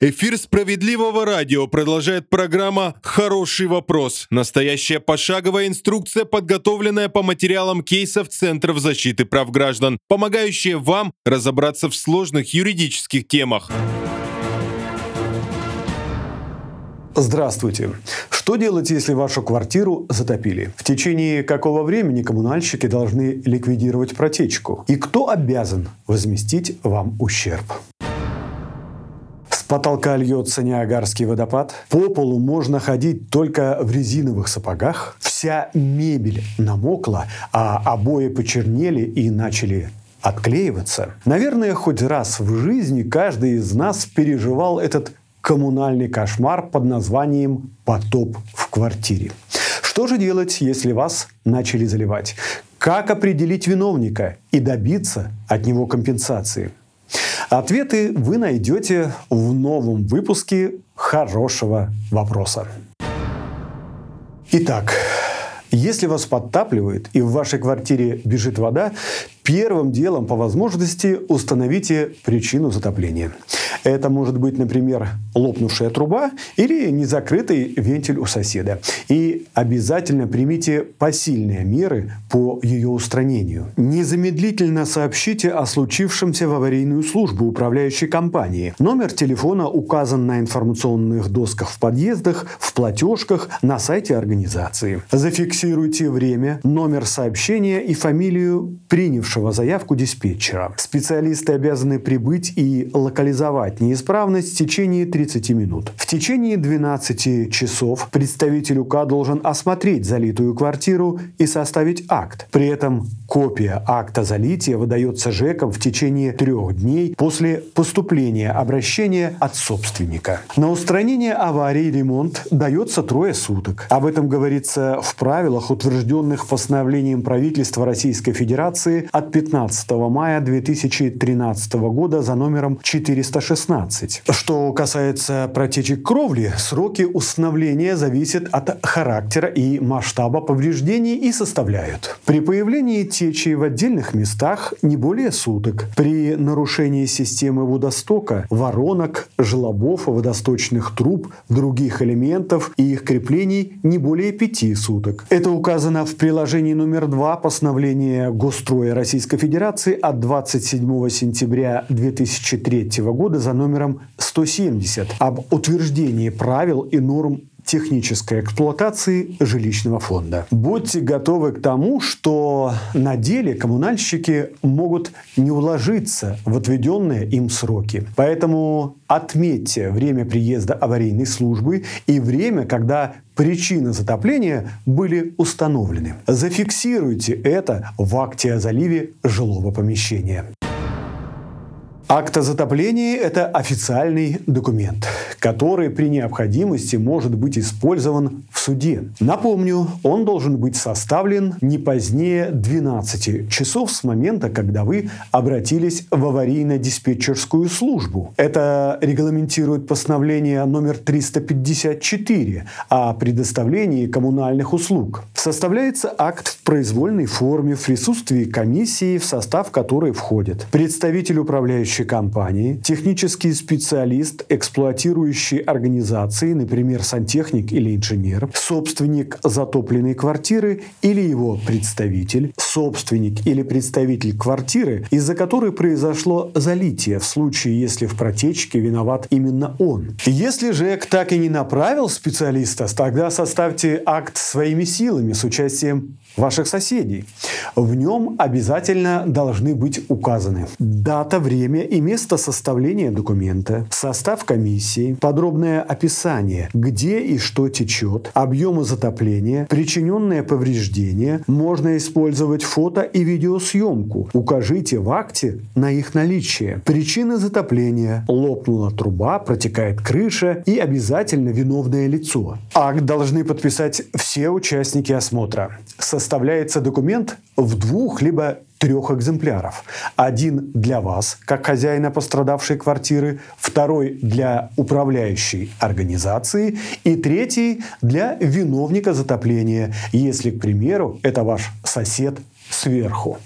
Эфир справедливого радио продолжает программа «Хороший вопрос». Настоящая пошаговая инструкция, подготовленная по материалам кейсов Центров защиты прав граждан, помогающая вам разобраться в сложных юридических темах. Здравствуйте. Что делать, если вашу квартиру затопили? В течение какого времени коммунальщики должны ликвидировать протечку? И кто обязан возместить вам ущерб? Потолка льется Ниагарский водопад. По полу можно ходить только в резиновых сапогах. Вся мебель намокла, а обои почернели и начали отклеиваться. Наверное, хоть раз в жизни каждый из нас переживал этот коммунальный кошмар под названием «потоп в квартире». Что же делать, если вас начали заливать? Как определить виновника и добиться от него компенсации? Ответы вы найдете в новом выпуске хорошего вопроса. Итак, если вас подтапливает и в вашей квартире бежит вода, первым делом по возможности установите причину затопления. Это может быть, например, лопнувшая труба или незакрытый вентиль у соседа. И обязательно примите посильные меры по ее устранению. Незамедлительно сообщите о случившемся в аварийную службу управляющей компании. Номер телефона указан на информационных досках в подъездах, в платежках, на сайте организации. Зафиксируйте время, номер сообщения и фамилию принявшего заявку диспетчера. Специалисты обязаны прибыть и локализовать неисправность в течение 30 минут. В течение 12 часов представитель УК должен осмотреть залитую квартиру и составить акт. При этом копия акта залития выдается ЖЭКом в течение трех дней после поступления обращения от собственника. На устранение аварии ремонт дается трое суток. Об этом говорится в правилах, утвержденных постановлением правительства Российской Федерации от 15 мая 2013 года за номером 416 16. Что касается протечек кровли, сроки установления зависят от характера и масштаба повреждений и составляют. При появлении течи в отдельных местах не более суток. При нарушении системы водостока, воронок, желобов, водосточных труб, других элементов и их креплений не более пяти суток. Это указано в приложении номер 2 постановления Госстроя Российской Федерации от 27 сентября 2003 года за номером 170 об утверждении правил и норм технической эксплуатации жилищного фонда. Будьте готовы к тому, что на деле коммунальщики могут не уложиться в отведенные им сроки. Поэтому отметьте время приезда аварийной службы и время, когда причины затопления были установлены. Зафиксируйте это в акте о заливе жилого помещения. Акт о затоплении – это официальный документ, который при необходимости может быть использован в суде. Напомню, он должен быть составлен не позднее 12 часов с момента, когда вы обратились в аварийно-диспетчерскую службу. Это регламентирует постановление номер 354 о предоставлении коммунальных услуг. Составляется акт в произвольной форме в присутствии комиссии, в состав которой входят представитель управляющей управляющей компании, технический специалист эксплуатирующей организации, например, сантехник или инженер, собственник затопленной квартиры или его представитель, собственник или представитель квартиры, из-за которой произошло залитие в случае, если в протечке виноват именно он. Если ЖЭК так и не направил специалиста, тогда составьте акт своими силами с участием ваших соседей. В нем обязательно должны быть указаны дата, время и место составления документа, состав комиссии, подробное описание, где и что течет, объемы затопления, причиненное повреждение, можно использовать фото и видеосъемку. Укажите в акте на их наличие. Причины затопления. Лопнула труба, протекает крыша и обязательно виновное лицо. Акт должны подписать все участники осмотра. Составляется документ в двух либо трех экземпляров. Один для вас, как хозяина пострадавшей квартиры, второй для управляющей организации и третий для виновника затопления, если, к примеру, это ваш сосед сверху.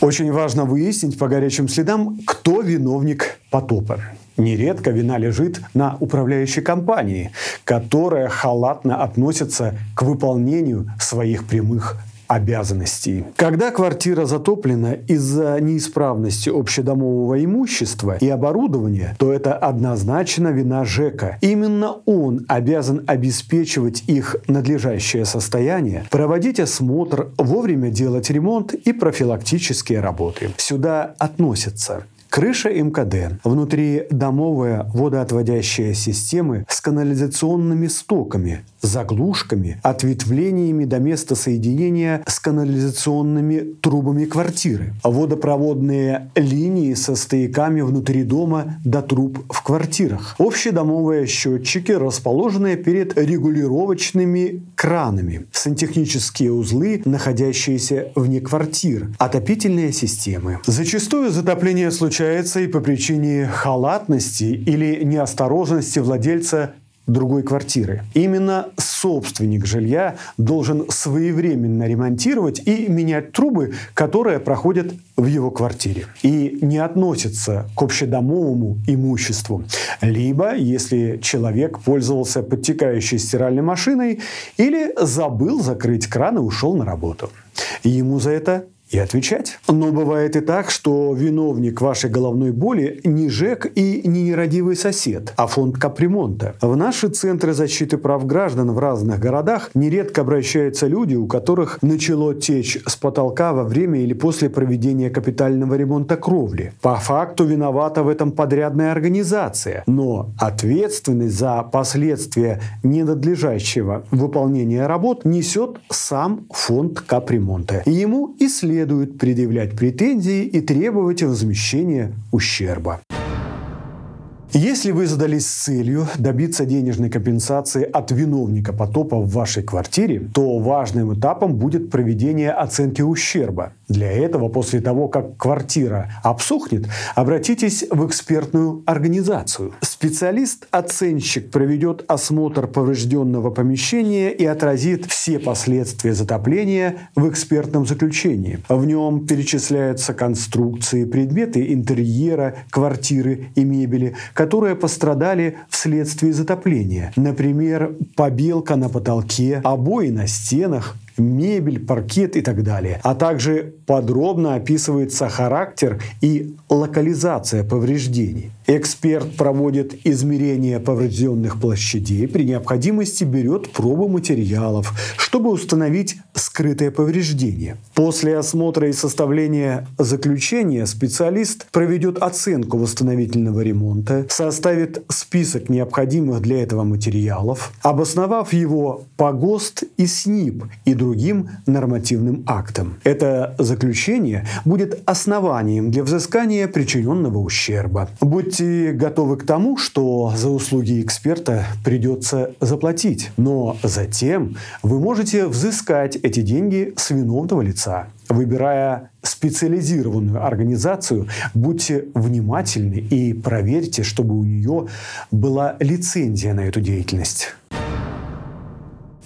Очень важно выяснить по горячим следам, кто виновник потопа. Нередко вина лежит на управляющей компании, которая халатно относится к выполнению своих прямых обязанностей. Когда квартира затоплена из-за неисправности общедомового имущества и оборудования, то это однозначно вина ЖЭКа. Именно он обязан обеспечивать их надлежащее состояние, проводить осмотр, вовремя делать ремонт и профилактические работы. Сюда относятся Крыша МКД. Внутри домовая водоотводящая системы с канализационными стоками, заглушками, ответвлениями до места соединения с канализационными трубами квартиры. Водопроводные линии со стояками внутри дома до труб в квартирах. Общедомовые счетчики, расположенные перед регулировочными кранами. Сантехнические узлы, находящиеся вне квартир. Отопительные системы. Зачастую затопление случается и по причине халатности или неосторожности владельца другой квартиры. Именно собственник жилья должен своевременно ремонтировать и менять трубы, которые проходят в его квартире и не относятся к общедомовому имуществу. Либо, если человек пользовался подтекающей стиральной машиной или забыл закрыть кран и ушел на работу. Ему за это и отвечать. Но бывает и так, что виновник вашей головной боли не ЖЭК и не нерадивый сосед, а фонд капремонта. В наши центры защиты прав граждан в разных городах нередко обращаются люди, у которых начало течь с потолка во время или после проведения капитального ремонта кровли. По факту виновата в этом подрядная организация, но ответственность за последствия ненадлежащего выполнения работ несет сам фонд капремонта. И ему и следует следует предъявлять претензии и требовать возмещения ущерба. Если вы задались целью добиться денежной компенсации от виновника потопа в вашей квартире, то важным этапом будет проведение оценки ущерба. Для этого, после того, как квартира обсохнет, обратитесь в экспертную организацию. Специалист-оценщик проведет осмотр поврежденного помещения и отразит все последствия затопления в экспертном заключении. В нем перечисляются конструкции, предметы интерьера, квартиры и мебели, которые пострадали вследствие затопления. Например, побелка на потолке, обои на стенах, мебель, паркет и так далее. А также подробно описывается характер и локализация повреждений. Эксперт проводит измерение поврежденных площадей, при необходимости берет пробы материалов, чтобы установить скрытое повреждение. После осмотра и составления заключения специалист проведет оценку восстановительного ремонта, составит список необходимых для этого материалов, обосновав его по ГОСТ и СНИП и другим нормативным актам. Это заключение будет основанием для взыскания причиненного ущерба. Будьте готовы к тому, что за услуги эксперта придется заплатить, но затем вы можете взыскать эти деньги с виновного лица. Выбирая специализированную организацию, будьте внимательны и проверьте, чтобы у нее была лицензия на эту деятельность.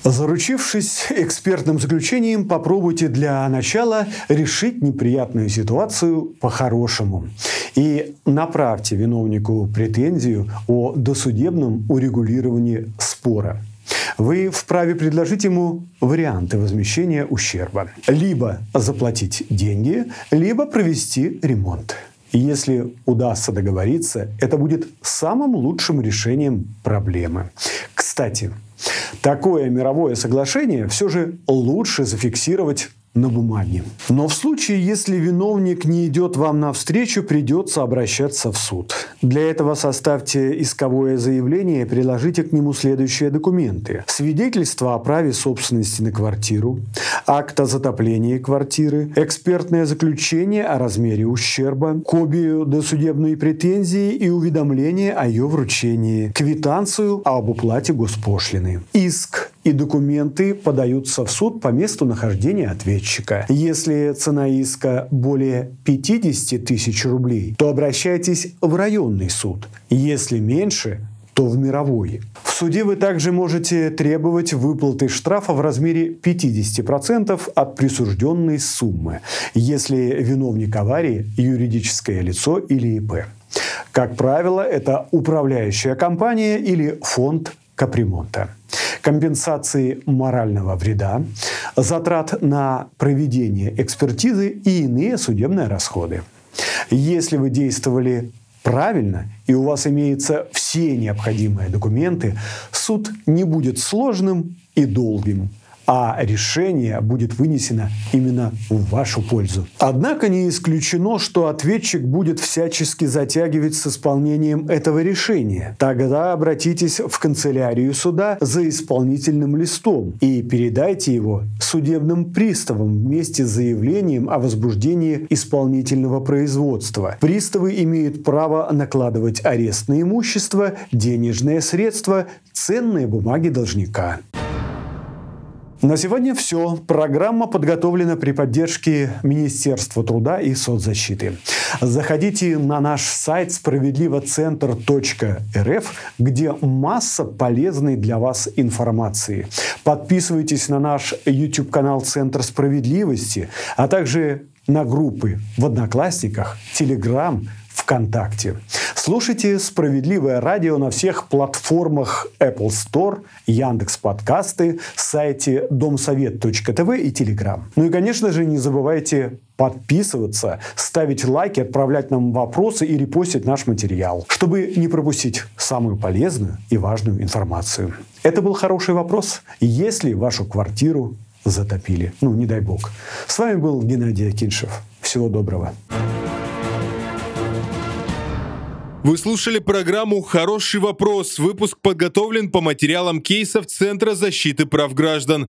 Заручившись экспертным заключением, попробуйте для начала решить неприятную ситуацию по-хорошему. И направьте виновнику претензию о досудебном урегулировании спора. Вы вправе предложить ему варианты возмещения ущерба. Либо заплатить деньги, либо провести ремонт. Если удастся договориться, это будет самым лучшим решением проблемы. Кстати, Такое мировое соглашение все же лучше зафиксировать на бумаге. Но в случае, если виновник не идет вам навстречу, придется обращаться в суд. Для этого составьте исковое заявление и приложите к нему следующие документы. Свидетельство о праве собственности на квартиру, акт о затоплении квартиры, экспертное заключение о размере ущерба, копию досудебной претензии и уведомление о ее вручении, квитанцию об уплате госпошлины, иск и документы подаются в суд по месту нахождения ответчика. Если цена иска более 50 тысяч рублей, то обращайтесь в районный суд. Если меньше, то в мировой. В суде вы также можете требовать выплаты штрафа в размере 50% от присужденной суммы, если виновник аварии – юридическое лицо или ИП. Как правило, это управляющая компания или фонд капремонта. Компенсации морального вреда, затрат на проведение экспертизы и иные судебные расходы. Если вы действовали правильно и у вас имеются все необходимые документы, суд не будет сложным и долгим а решение будет вынесено именно в вашу пользу. Однако не исключено, что ответчик будет всячески затягивать с исполнением этого решения. Тогда обратитесь в канцелярию суда за исполнительным листом и передайте его судебным приставам вместе с заявлением о возбуждении исполнительного производства. Приставы имеют право накладывать арест на имущество, денежные средства, ценные бумаги должника. На сегодня все. Программа подготовлена при поддержке Министерства труда и соцзащиты. Заходите на наш сайт справедливоцентр.рф, где масса полезной для вас информации. Подписывайтесь на наш YouTube-канал «Центр справедливости», а также на группы в Одноклассниках, Телеграм, ВКонтакте. Слушайте «Справедливое радио» на всех платформах Apple Store, Яндекс Подкасты, сайте домсовет.тв и Telegram. Ну и, конечно же, не забывайте подписываться, ставить лайки, отправлять нам вопросы и репостить наш материал, чтобы не пропустить самую полезную и важную информацию. Это был хороший вопрос. Если вашу квартиру затопили, ну, не дай бог. С вами был Геннадий Акиншев. Всего доброго. Вы слушали программу «Хороший вопрос». Выпуск подготовлен по материалам кейсов Центра защиты прав граждан.